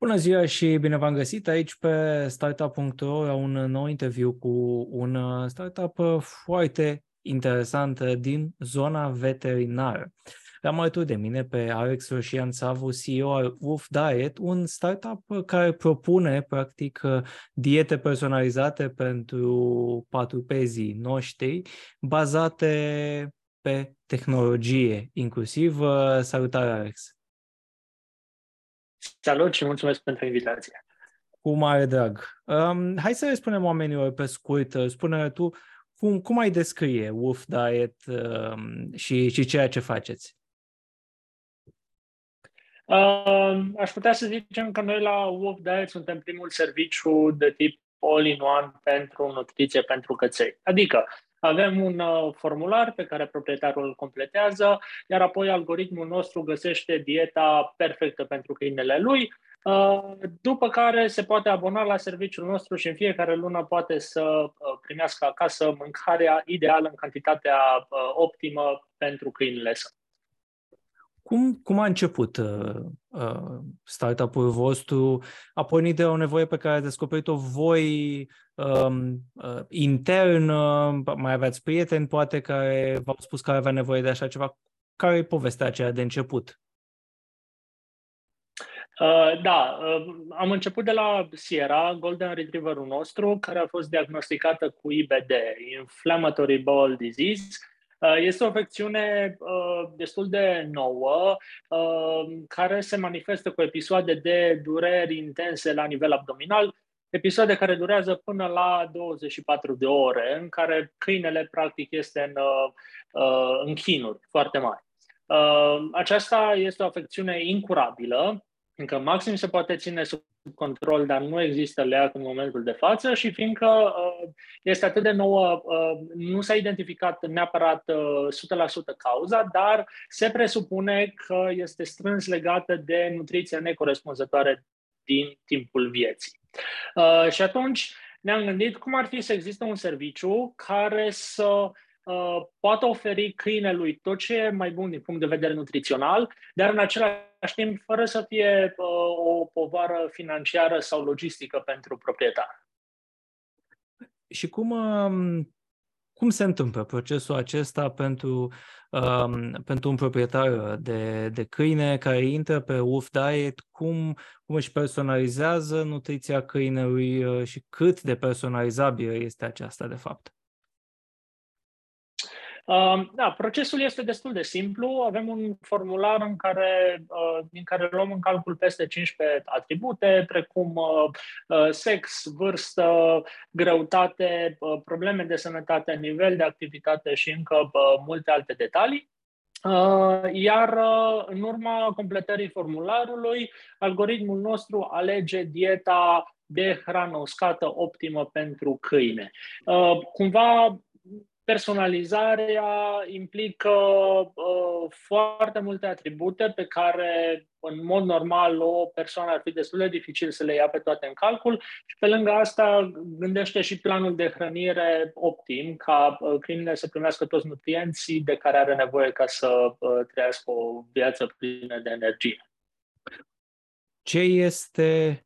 Bună ziua și bine v-am găsit aici pe startup.ro la un nou interviu cu un startup foarte interesant din zona veterinară. Am alături de mine pe Alex Roșian Savu, CEO al Wolf Diet, un startup care propune practic diete personalizate pentru patrupezii noștri bazate pe tehnologie, inclusiv. Salutare, Alex! Salut și mulțumesc pentru invitație. Cu mare drag. Um, hai să le spunem oamenilor pe scurt, spune tu cum, cum ai descrie Wolf Diet um, și, și ceea ce faceți? Uh, aș putea să zicem că noi la Wolf Diet suntem primul serviciu de tip all-in-one pentru nutriție pentru căței. Adică avem un uh, formular pe care proprietarul îl completează, iar apoi algoritmul nostru găsește dieta perfectă pentru câinele lui, uh, după care se poate abona la serviciul nostru și în fiecare lună poate să uh, primească acasă mâncarea ideală în cantitatea optimă pentru câinele său. Cum, cum a început uh, uh, startup-ul vostru? A pornit de o nevoie pe care a descoperit-o voi um, uh, intern? Uh, mai aveați prieteni, poate, care v-au spus că avea nevoie de așa ceva? Care e povestea aceea de început? Uh, da, uh, am început de la Sierra, Golden Retriever-ul nostru, care a fost diagnosticată cu IBD, Inflammatory Bowel Disease, Uh, este o afecțiune uh, destul de nouă, uh, care se manifestă cu episoade de dureri intense la nivel abdominal, episoade care durează până la 24 de ore, în care câinele practic este în, în chinuri foarte mari. Aceasta este o afecțiune incurabilă, încă maxim se poate ține sub control, dar nu există leac în momentul de față și fiindcă uh, este atât de nouă, uh, nu s-a identificat neapărat 100% uh, cauza, dar se presupune că este strâns legată de nutriția necorespunzătoare din timpul vieții. Și atunci ne-am gândit cum ar fi să existe un serviciu care să Uh, poate oferi câinelui tot ce e mai bun din punct de vedere nutrițional, dar în același timp fără să fie uh, o povară financiară sau logistică pentru proprietar. Și cum, um, cum se întâmplă procesul acesta pentru, um, pentru un proprietar de, de câine care intră pe Wolf Diet? Cum, cum își personalizează nutriția câinelui uh, și cât de personalizabilă este aceasta de fapt? Da, procesul este destul de simplu. Avem un formular în care, uh, din care luăm în calcul peste 15 atribute, precum uh, uh, sex, vârstă, greutate, probleme de sănătate, nivel de activitate și încă multe alte detalii. Iar în urma completării formularului, algoritmul nostru alege dieta de hrană uscată optimă pentru câine. Cumva personalizarea implică uh, foarte multe atribute pe care în mod normal o persoană ar fi destul de dificil să le ia pe toate în calcul și pe lângă asta gândește și planul de hrănire optim ca uh, câinile să primească toți nutrienții de care are nevoie ca să uh, trăiască o viață plină de energie. Ce este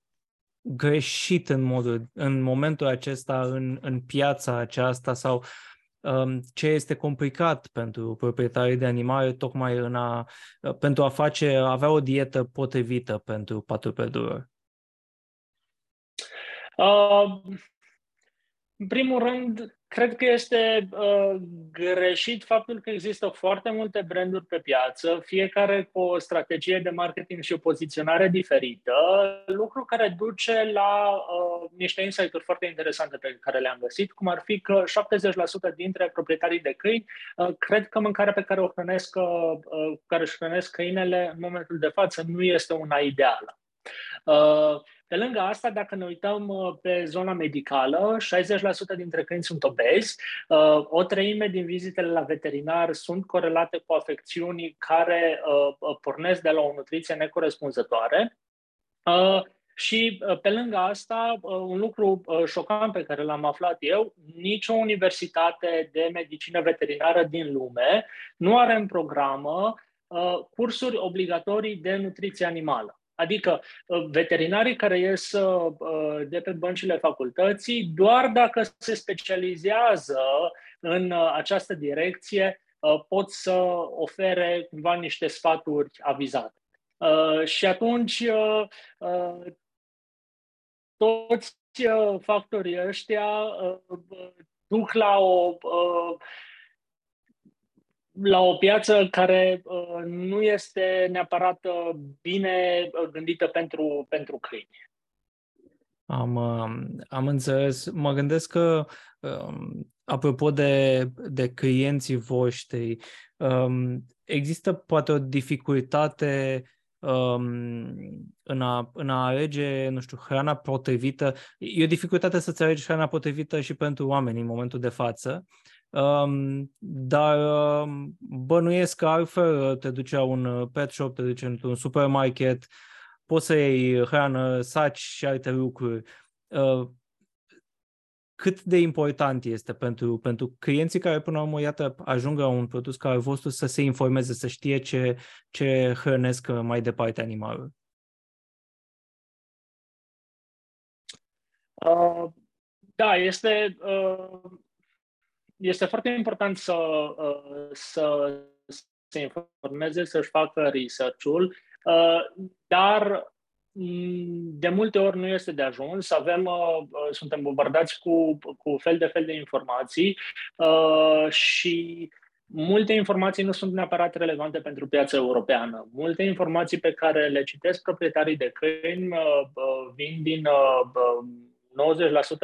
greșit în, modul, în momentul acesta în, în piața aceasta sau uh, Um, ce este complicat pentru proprietarii de animale tocmai în a, uh, pentru a face, avea o dietă potrivită pentru patrupedură? Uh, în primul rând, Cred că este uh, greșit faptul că există foarte multe branduri pe piață, fiecare cu o strategie de marketing și o poziționare diferită, lucru care duce la uh, niște insight-uri foarte interesante pe care le-am găsit, cum ar fi că 70% dintre proprietarii de câini uh, cred că mâncarea pe care o hrănesc, uh, care își hrănesc câinele în momentul de față nu este una ideală. Uh, pe lângă asta, dacă ne uităm uh, pe zona medicală, 60% dintre câini sunt obezi, uh, o treime din vizitele la veterinar sunt corelate cu afecțiuni care pornesc de la o nutriție necorespunzătoare. Și pe lângă asta, un lucru șocant pe care l-am aflat eu, nicio universitate de medicină veterinară din lume nu are în programă cursuri obligatorii de nutriție animală. Adică veterinarii care ies de pe băncile facultății, doar dacă se specializează în această direcție, pot să ofere cumva niște sfaturi avizate. Și atunci toți factorii ăștia duc la o la o piață care uh, nu este neapărat uh, bine uh, gândită pentru, pentru câini. Am, am înțeles. Mă gândesc că, um, apropo de, de clienții voștri, um, există poate o dificultate um, în, a, în a alege, nu știu, hrana potrivită. E o dificultate să-ți alegi hrana potrivită și pentru oameni în momentul de față. Um, dar um, bănuiesc că altfel te duce la un uh, pet shop, te duce într-un supermarket, poți să iei hrană, saci și alte lucruri. Uh, cât de important este pentru, pentru clienții care până la urmă, iată, ajung la un produs care vostru să se informeze, să știe ce, ce hrănesc mai departe animalul? Uh, da, este uh, este foarte important să, uh, să se informeze, să-și facă research-ul, uh, dar mm, de multe ori nu este de ajuns. Avem, uh, suntem bombardați cu, cu fel de fel de informații și multe informații nu sunt neapărat relevante pentru piața europeană. Multe informații pe care le citesc proprietarii de câini vin din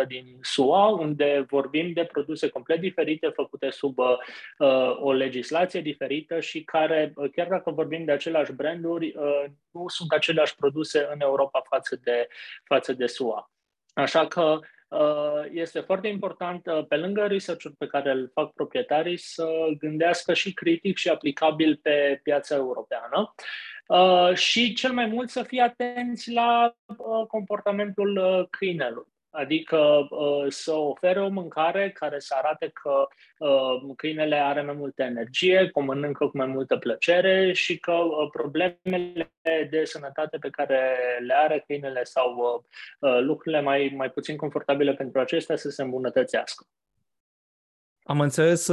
90% din SUA, unde vorbim de produse complet diferite, făcute sub uh, o legislație diferită și care, uh, chiar dacă vorbim de aceleași branduri, uh, nu sunt aceleași produse în Europa față de, față de SUA. Așa că uh, este foarte important, uh, pe lângă research pe care îl fac proprietarii, să gândească și critic și aplicabil pe piața europeană. Uh, și cel mai mult să fie atenți la uh, comportamentul uh, câinelui adică uh, să ofere o mâncare care să arate că uh, câinele are mai multă energie, că o mănâncă cu mai multă plăcere și că uh, problemele de sănătate pe care le are câinele sau lucrurile mai, mai puțin confortabile pentru acestea să se îmbunătățească. Am înțeles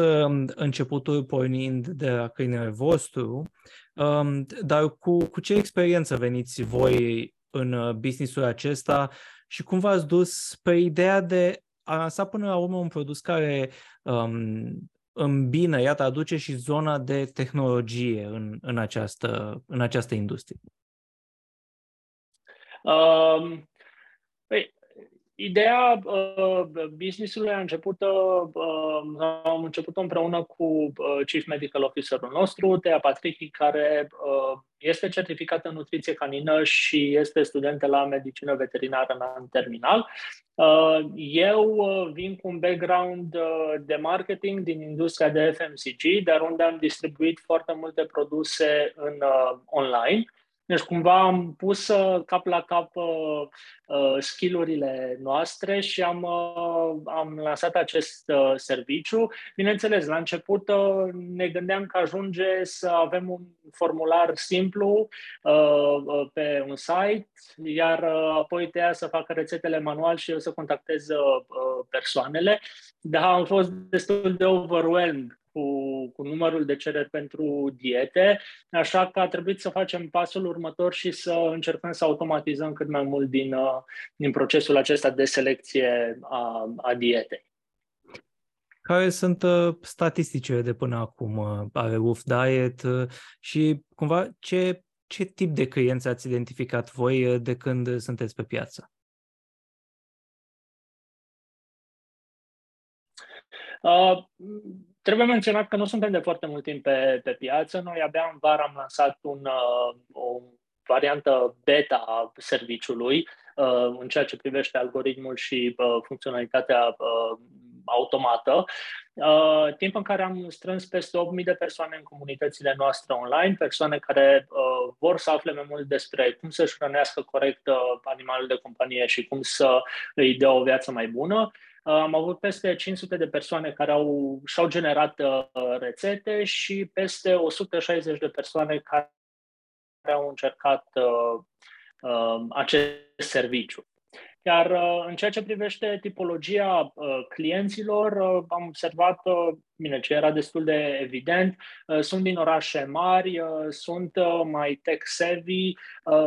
începutul pornind de la câinele vostru, um, dar cu, cu ce experiență veniți voi în businessul acesta și cum v-ați dus pe ideea de a lansa până la urmă un produs care um, îmbină, iată, aduce și zona de tehnologie în, în, această, în această industrie? Um, păi, Ideea uh, business-ului a început, uh, uh, am început împreună cu uh, Chief Medical Officerul nostru, Tea Patrichi, care uh, este certificat în nutriție canină și este student la medicină veterinară în an terminal. Uh, eu uh, vin cu un background uh, de marketing din industria de FMCG, dar unde am distribuit foarte multe produse în online deci cumva am pus uh, cap la cap uh, uh, skillurile noastre și am, uh, am lansat acest uh, serviciu. Bineînțeles, la început uh, ne gândeam că ajunge să avem un formular simplu uh, uh, pe un site, iar uh, apoi te să facă rețetele manual și eu să contactez uh, persoanele, dar am fost destul de overwhelmed cu, cu numărul de cereri pentru diete, așa că a trebuit să facem pasul următor și să încercăm să automatizăm cât mai mult din, uh, din procesul acesta de selecție a, a dietei. Care sunt uh, statisticile de până acum uh, ale Wolf Diet uh, și cumva ce, ce tip de clienți ați identificat voi uh, de când sunteți pe piață? Uh, Trebuie menționat că nu suntem de foarte mult timp pe, pe piață. Noi abia în vară am lansat un, uh, o variantă beta a serviciului uh, în ceea ce privește algoritmul și uh, funcționalitatea uh, automată. Uh, timp în care am strâns peste 8.000 de persoane în comunitățile noastre online, persoane care uh, vor să afle mai mult despre cum să-și hrănească corect uh, animalul de companie și cum să îi dea o viață mai bună. Uh, am avut peste 500 de persoane care au, și-au generat uh, rețete și peste 160 de persoane care au încercat uh, acest serviciu. Iar uh, în ceea ce privește tipologia uh, clienților, uh, am observat, bine, ce era destul de evident, sunt din orașe mari, sunt mai tech-savvy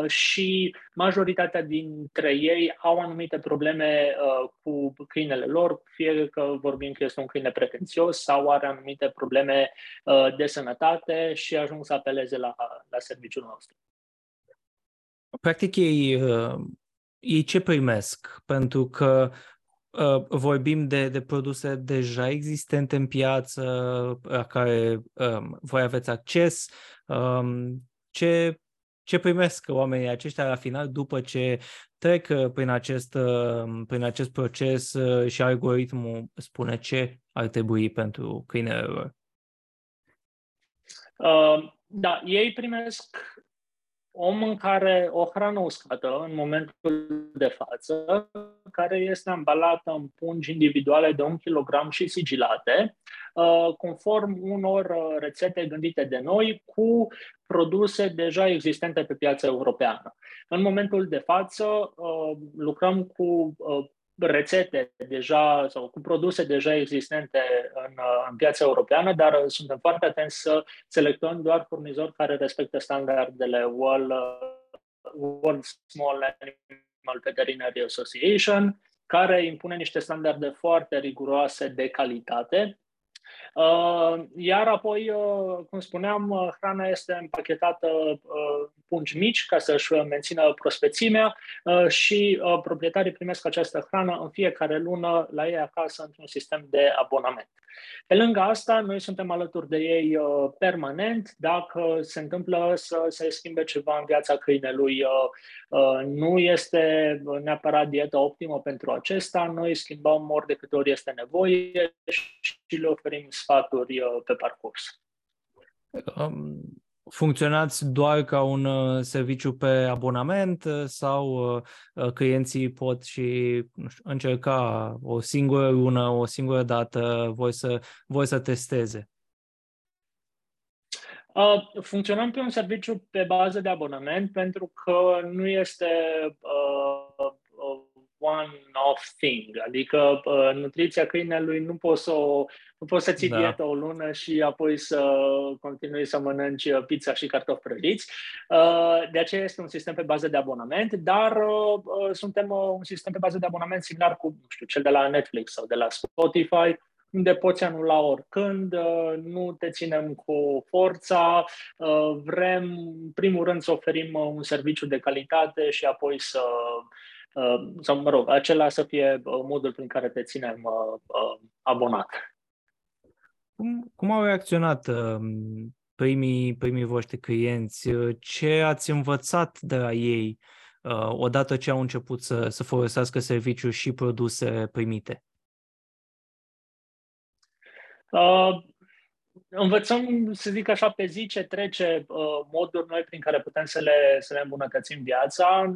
și majoritatea dintre ei au anumite probleme cu câinele lor, fie că vorbim că este un câine pretențios sau are anumite probleme de sănătate și ajung să apeleze la, la serviciul nostru. Practic ei ei ce primesc? Pentru că uh, vorbim de, de produse deja existente în piață, la care um, voi aveți acces. Um, ce, ce primesc oamenii aceștia la final după ce trec uh, prin acest, uh, prin acest proces uh, și algoritmul spune ce ar trebui pentru câinele lor? Uh, da, ei primesc o mâncare, o hrană uscată în momentul de față, care este ambalată în pungi individuale de un kilogram și sigilate, uh, conform unor uh, rețete gândite de noi cu produse deja existente pe piața europeană. În momentul de față uh, lucrăm cu rețete deja sau cu produse deja existente în, în piața europeană, dar suntem foarte atenți să selectăm doar furnizori care respectă standardele World, World Small Animal Veterinary Association, care impune niște standarde foarte riguroase de calitate. Uh, iar apoi, uh, cum spuneam, uh, hrana este împachetată pungi mici ca să-și mențină prospețimea și proprietarii primesc această hrană în fiecare lună la ei acasă într-un sistem de abonament. Pe lângă asta, noi suntem alături de ei permanent. Dacă se întâmplă să se schimbe ceva în viața câinelui, nu este neapărat dieta optimă pentru acesta, noi schimbăm ori de câte ori este nevoie și le oferim sfaturi uh, pe parcurs. Um, funcționați doar ca un uh, serviciu pe abonament uh, sau clienții pot și nu știu, încerca o singură lună, o singură dată, voi să, voi să testeze? funcționăm pe un serviciu pe bază de abonament pentru că nu este uh, one-off thing, adică uh, nutriția câinelui nu poți să o, nu poți să ții da. dietă o lună și apoi să continui să mănânci uh, pizza și cartofi prăjiți. Uh, de aceea este un sistem pe bază de abonament, dar uh, uh, suntem uh, un sistem pe bază de abonament similar cu, nu știu, cel de la Netflix sau de la Spotify, unde poți anula oricând, uh, nu te ținem cu forța, vrem, în primul rând, să oferim un serviciu de calitate și apoi să Uh, sau, mă rog, acela să fie uh, modul prin care te ținem uh, abonat. Cum, cum au reacționat primii, primii voștri clienți? Ce ați învățat de la ei odată ce au început să, să folosească serviciul și produse primite? Uh, învățăm, să zic așa, pe zi ce trece uh, moduri noi prin care putem să le, să le îmbunătățim viața.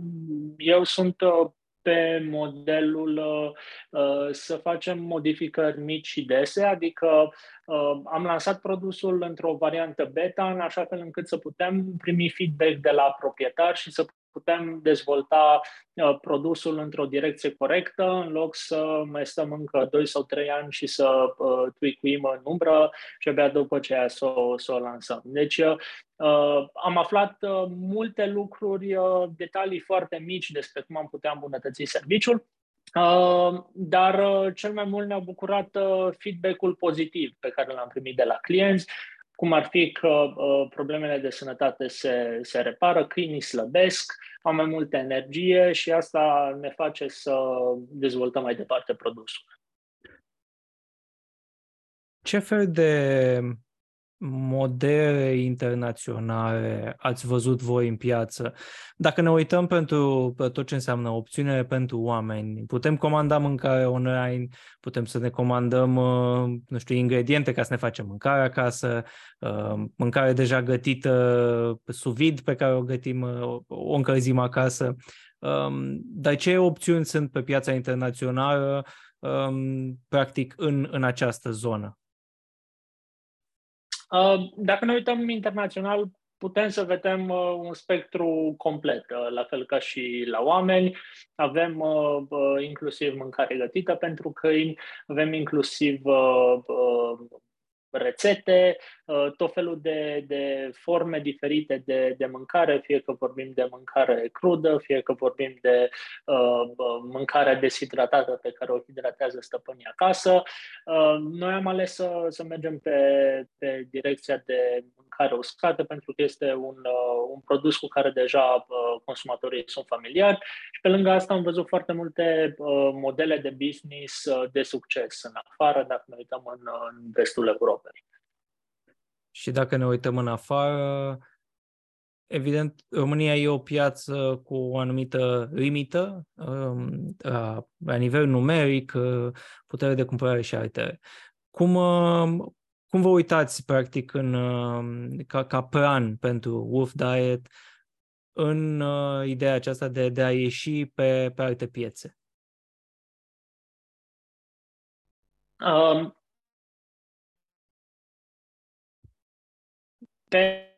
Eu sunt uh, pe modelul uh, uh, să facem modificări mici și dese, adică uh, am lansat produsul într-o variantă beta, în așa fel încât să putem primi feedback de la proprietari și să putem dezvolta uh, produsul într-o direcție corectă, în loc să mai stăm încă 2 sau 3 ani și să uh, tweakuim în umbră și abia după aceea să o, să o lansăm. Deci uh, am aflat uh, multe lucruri, uh, detalii foarte mici despre cum am putea îmbunătăți serviciul, Uh, dar uh, cel mai mult ne-a bucurat uh, feedback-ul pozitiv pe care l-am primit de la clienți, cum ar fi că uh, problemele de sănătate se, se repară, câinii slăbesc, au mai multă energie și asta ne face să dezvoltăm mai departe produsul. Ce fel de modele internaționale ați văzut voi în piață? Dacă ne uităm pentru tot ce înseamnă opțiunile pentru oameni, putem comanda mâncare online, putem să ne comandăm, uh, nu știu, ingrediente ca să ne facem mâncare acasă, uh, mâncare deja gătită sous vide pe care o gătim, uh, o încălzim acasă. Um, dar ce opțiuni sunt pe piața internațională, um, practic, în, în această zonă? Uh, dacă ne uităm internațional, putem să vedem uh, un spectru complet, uh, la fel ca și la oameni. Avem uh, inclusiv mâncare gătită pentru câini, avem inclusiv rețete, uh, tot felul de, de forme diferite de, de mâncare, fie că vorbim de mâncare crudă, fie că vorbim de uh, mâncare deshidratată pe care o hidratează stăpânii acasă. Uh, noi am ales să, să mergem pe, pe direcția de mâncare uscată pentru că este un, uh, un produs cu care deja uh, consumatorii sunt familiari și pe lângă asta am văzut foarte multe uh, modele de business uh, de succes în afară, dacă ne uităm în, în vestul Europei. Și dacă ne uităm în afară, evident, România e o piață cu o anumită limită um, la nivel numeric, uh, putere de cumpărare și altele. Cum, um, cum vă uitați, practic, în, um, ca, ca plan pentru Wolf Diet în uh, ideea aceasta de, de a ieși pe, pe alte piețe? Um, pe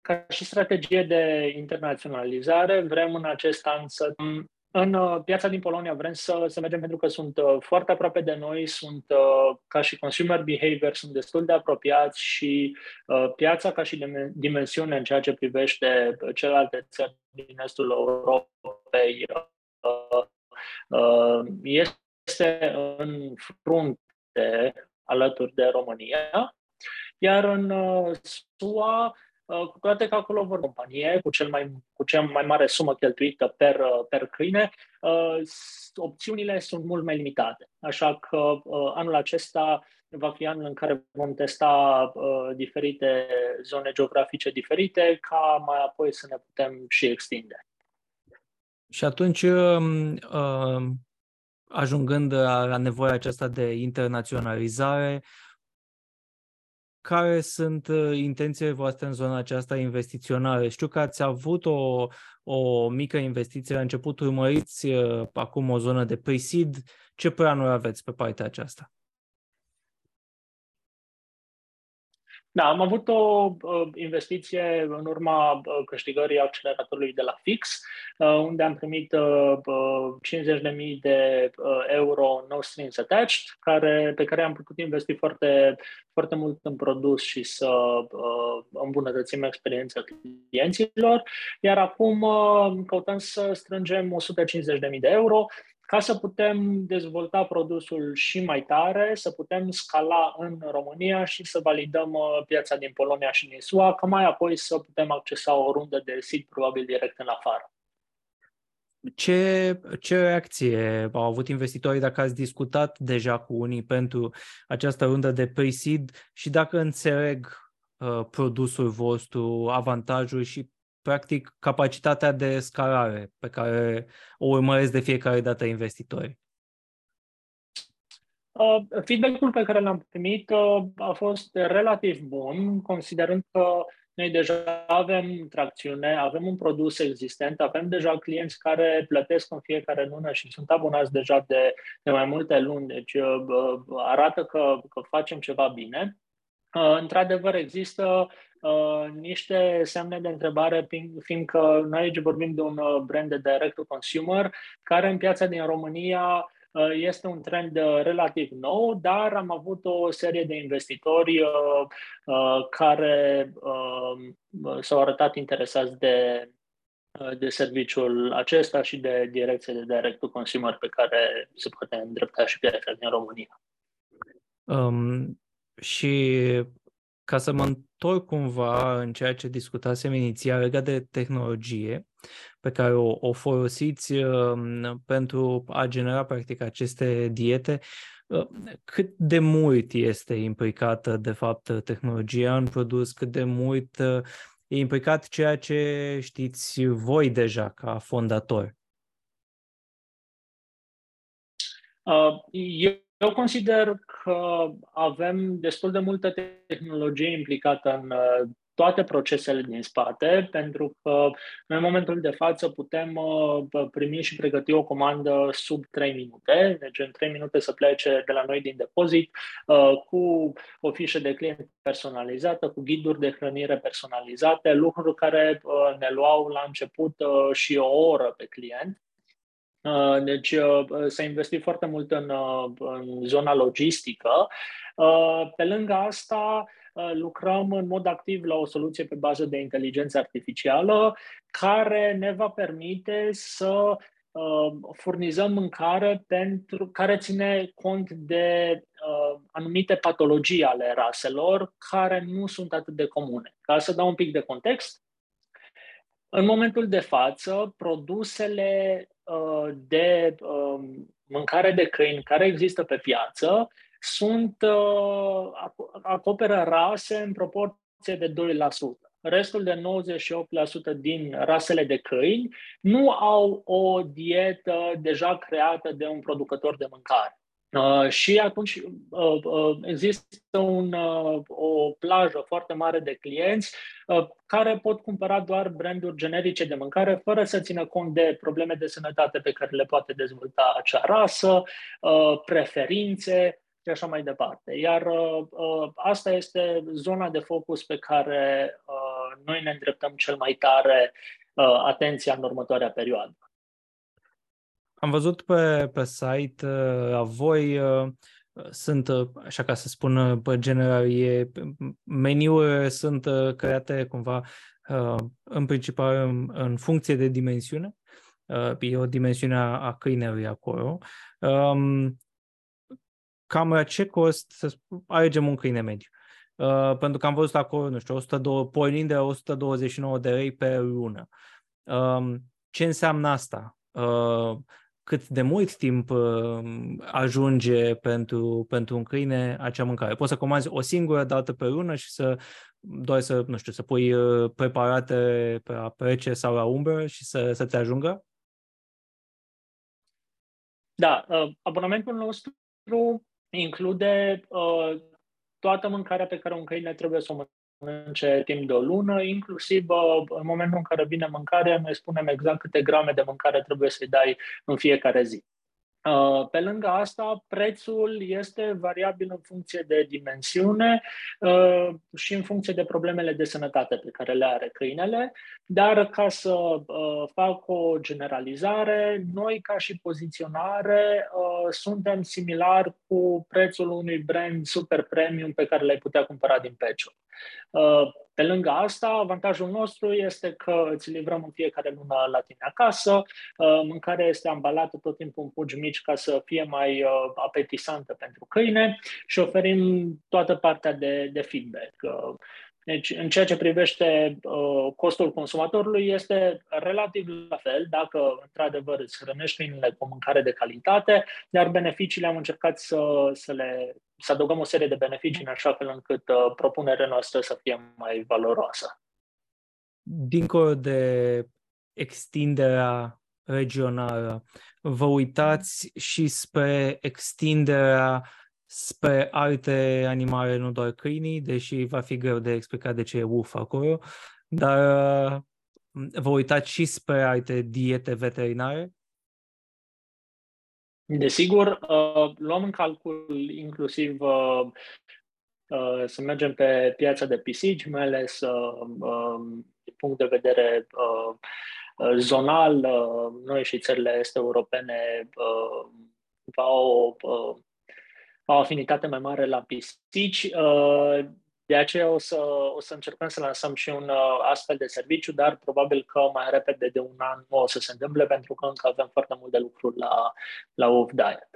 ca și strategie de internaționalizare, vrem în acest an să în uh, piața din Polonia vrem să, să mergem pentru că sunt uh, foarte aproape de noi, sunt uh, ca și consumer behavior, sunt destul de apropiați și piața ca și dimensiune în ceea ce privește celelalte țări din estul Europei este în frunte alături de România, iar în uh, SUA, uh, cu toate că acolo vor companie cu, cel mai, cu cea mai mare sumă cheltuită per, uh, per câine, opțiunile sunt mult mai limitate. Așa că anul acesta va fi anul în care vom testa diferite zone geografice diferite, ca mai apoi să ne putem și extinde. Și atunci, uh, ajungând la, la nevoia aceasta de internaționalizare, care sunt uh, intențiile voastre în zona aceasta investițională? Știu că ați avut o, o mică investiție la început, urmăriți uh, acum o zonă de pre-seed. Ce planuri aveți pe partea aceasta? Da, am avut o uh, investiție în urma uh, câștigării acceleratorului de la Fix, uh, unde am primit uh, 50.000 de uh, euro no strings attached, care, pe care am putut investi foarte, foarte mult în produs și să uh, îmbunătățim experiența clienților. Iar acum uh, căutăm să strângem 150.000 de euro ca să putem dezvolta produsul și mai tare, să putem scala în România și să validăm uh, piața din Polonia și din SUA, ca mai apoi să putem accesa o rundă de seed probabil direct în afară. Ce, ce reacție au avut investitorii dacă ați discutat deja cu unii pentru această rundă de pre-seed și dacă înțeleg uh, produsul vostru, avantajul și practic, capacitatea de scalare pe care o urmăresc de fiecare dată investitorii? Uh, feedback-ul pe care l-am primit uh, a fost relativ bun, considerând că noi deja avem tracțiune, avem un produs existent, avem deja clienți care plătesc în fiecare lună și sunt abonați deja de, de mai multe luni, deci uh, arată că, că facem ceva bine. Uh, într-adevăr, există uh, niște semne de întrebare, fiindcă noi aici vorbim de un uh, brand de direct-to-consumer, care în piața din România uh, este un trend uh, relativ nou, dar am avut o serie de investitori uh, uh, care uh, s-au arătat interesați de, de serviciul acesta și de direcție de direct-to-consumer pe care se poate îndrepta și piața din România. Um, și ca să mă întorc cumva în ceea ce discutasem inițial legat de tehnologie pe care o, o folosiți uh, pentru a genera practic aceste diete, uh, cât de mult este implicată de fapt tehnologia în produs, cât de mult uh, e implicat ceea ce știți voi deja ca fondator? Uh, eu eu consider că avem destul de multă tehnologie implicată în uh, toate procesele din spate, pentru că noi în momentul de față putem uh, primi și pregăti o comandă sub 3 minute, deci în 3 minute să plece de la noi din depozit uh, cu o fișă de client personalizată, cu ghiduri de hrănire personalizate, lucruri care uh, ne luau la început și o oră pe client. Deci s-a investit foarte mult în, în zona logistică. Pe lângă asta, Uh, lucrăm în mod activ la o soluție pe bază de inteligență artificială care ne va permite să uh, furnizăm mâncare pentru care ține cont de uh, anumite patologii ale raselor care nu sunt atât de comune. Ca să dau un pic de context, în momentul de față, produsele uh, de uh, mâncare de câini care există pe piață sunt, uh, acoperă rase în proporție de 2%. Restul de 98% din rasele de câini nu au o dietă deja creată de un producător de mâncare. Uh, și atunci uh, uh, există un, uh, o plajă foarte mare de clienți uh, care pot cumpăra doar branduri generice de mâncare fără să țină cont de probleme de sănătate pe care le poate dezvolta acea rasă, uh, preferințe și așa mai departe. Iar uh, uh, asta este zona de focus pe care uh, noi ne îndreptăm cel mai tare uh, atenția în următoarea perioadă. Am văzut pe, pe site uh, a voi uh, sunt, uh, așa ca să spun uh, pe general, e, meniurile sunt uh, create cumva uh, în principal în, în funcție de dimensiune. Uh, e o dimensiune a, a câinelui acolo. Um, cam la ce cost să alegem un câine mediu. Uh, pentru că am văzut acolo, nu știu, 102, pornind de 129 de lei pe lună. Uh, ce înseamnă asta? Uh, cât de mult timp uh, ajunge pentru, pentru un câine acea mâncare? Poți să comanzi o singură dată pe lună și să doar să, nu știu, să pui uh, preparate pe la prece sau la umbră și să, să te ajungă? Da, uh, abonamentul nostru include uh, toată mâncarea pe care un câine trebuie să o mănânce timp de o lună, inclusiv uh, în momentul în care vine mâncarea, noi spunem exact câte grame de mâncare trebuie să-i dai în fiecare zi. Uh, pe lângă asta, prețul este variabil în funcție de dimensiune uh, și în funcție de problemele de sănătate pe care le are câinele, dar ca să uh, fac o generalizare, noi ca și poziționare suntem similar cu prețul unui brand super premium pe care l-ai putea cumpăra din Pecio. Pe lângă asta, avantajul nostru este că îți livrăm în fiecare lună la tine acasă, uh, mâncarea este ambalată tot timpul în pugi mici ca să fie mai uh, apetisantă pentru câine și oferim toată partea de, de feedback. Uh, deci, în ceea ce privește uh, costul consumatorului, este relativ la fel, dacă într-adevăr îți hrănești câinile cu mâncare de calitate, dar beneficiile am încercat să, să le să adăugăm o serie de beneficii în așa fel încât uh, propunerea noastră să fie mai valoroasă. Dincolo de extinderea regională, vă uitați și spre extinderea spre alte animale, nu doar câinii, deși va fi greu de explicat de ce e uf acolo, dar uh, vă uitați și spre alte diete veterinare? Desigur, uh, luăm în calcul inclusiv uh, uh, să mergem pe piața de pisici, mai ales uh, uh, din punct de vedere uh, uh zonal, uh, noi și țările este europene uh, au uh, o afinitate mai mare la pisici. Uh, de aceea o să, o să încercăm să lansăm și un uh, astfel de serviciu, dar probabil că mai repede de un an nu o să se întâmple, pentru că încă avem foarte mult de lucru la, la Wolf Diet.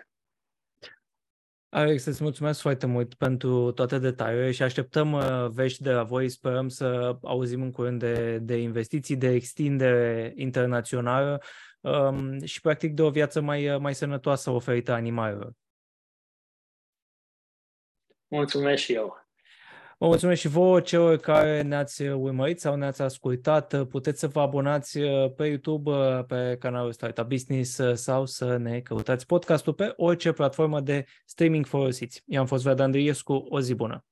Alex, îți mulțumesc foarte mult pentru toate detaliile și așteptăm uh, vești de la voi. Sperăm să auzim în curând de, de investiții, de extindere internațională um, și practic de o viață mai, mai sănătoasă oferită animalelor. Mulțumesc și eu. Vă mulțumesc și vouă celor care ne-ați urmărit sau ne-ați ascultat. Puteți să vă abonați uh, pe YouTube, uh, pe canalul Startup Business uh, sau să ne căutați podcastul pe orice platformă de streaming folosiți. Eu am fost Vlad Andriescu, o zi bună!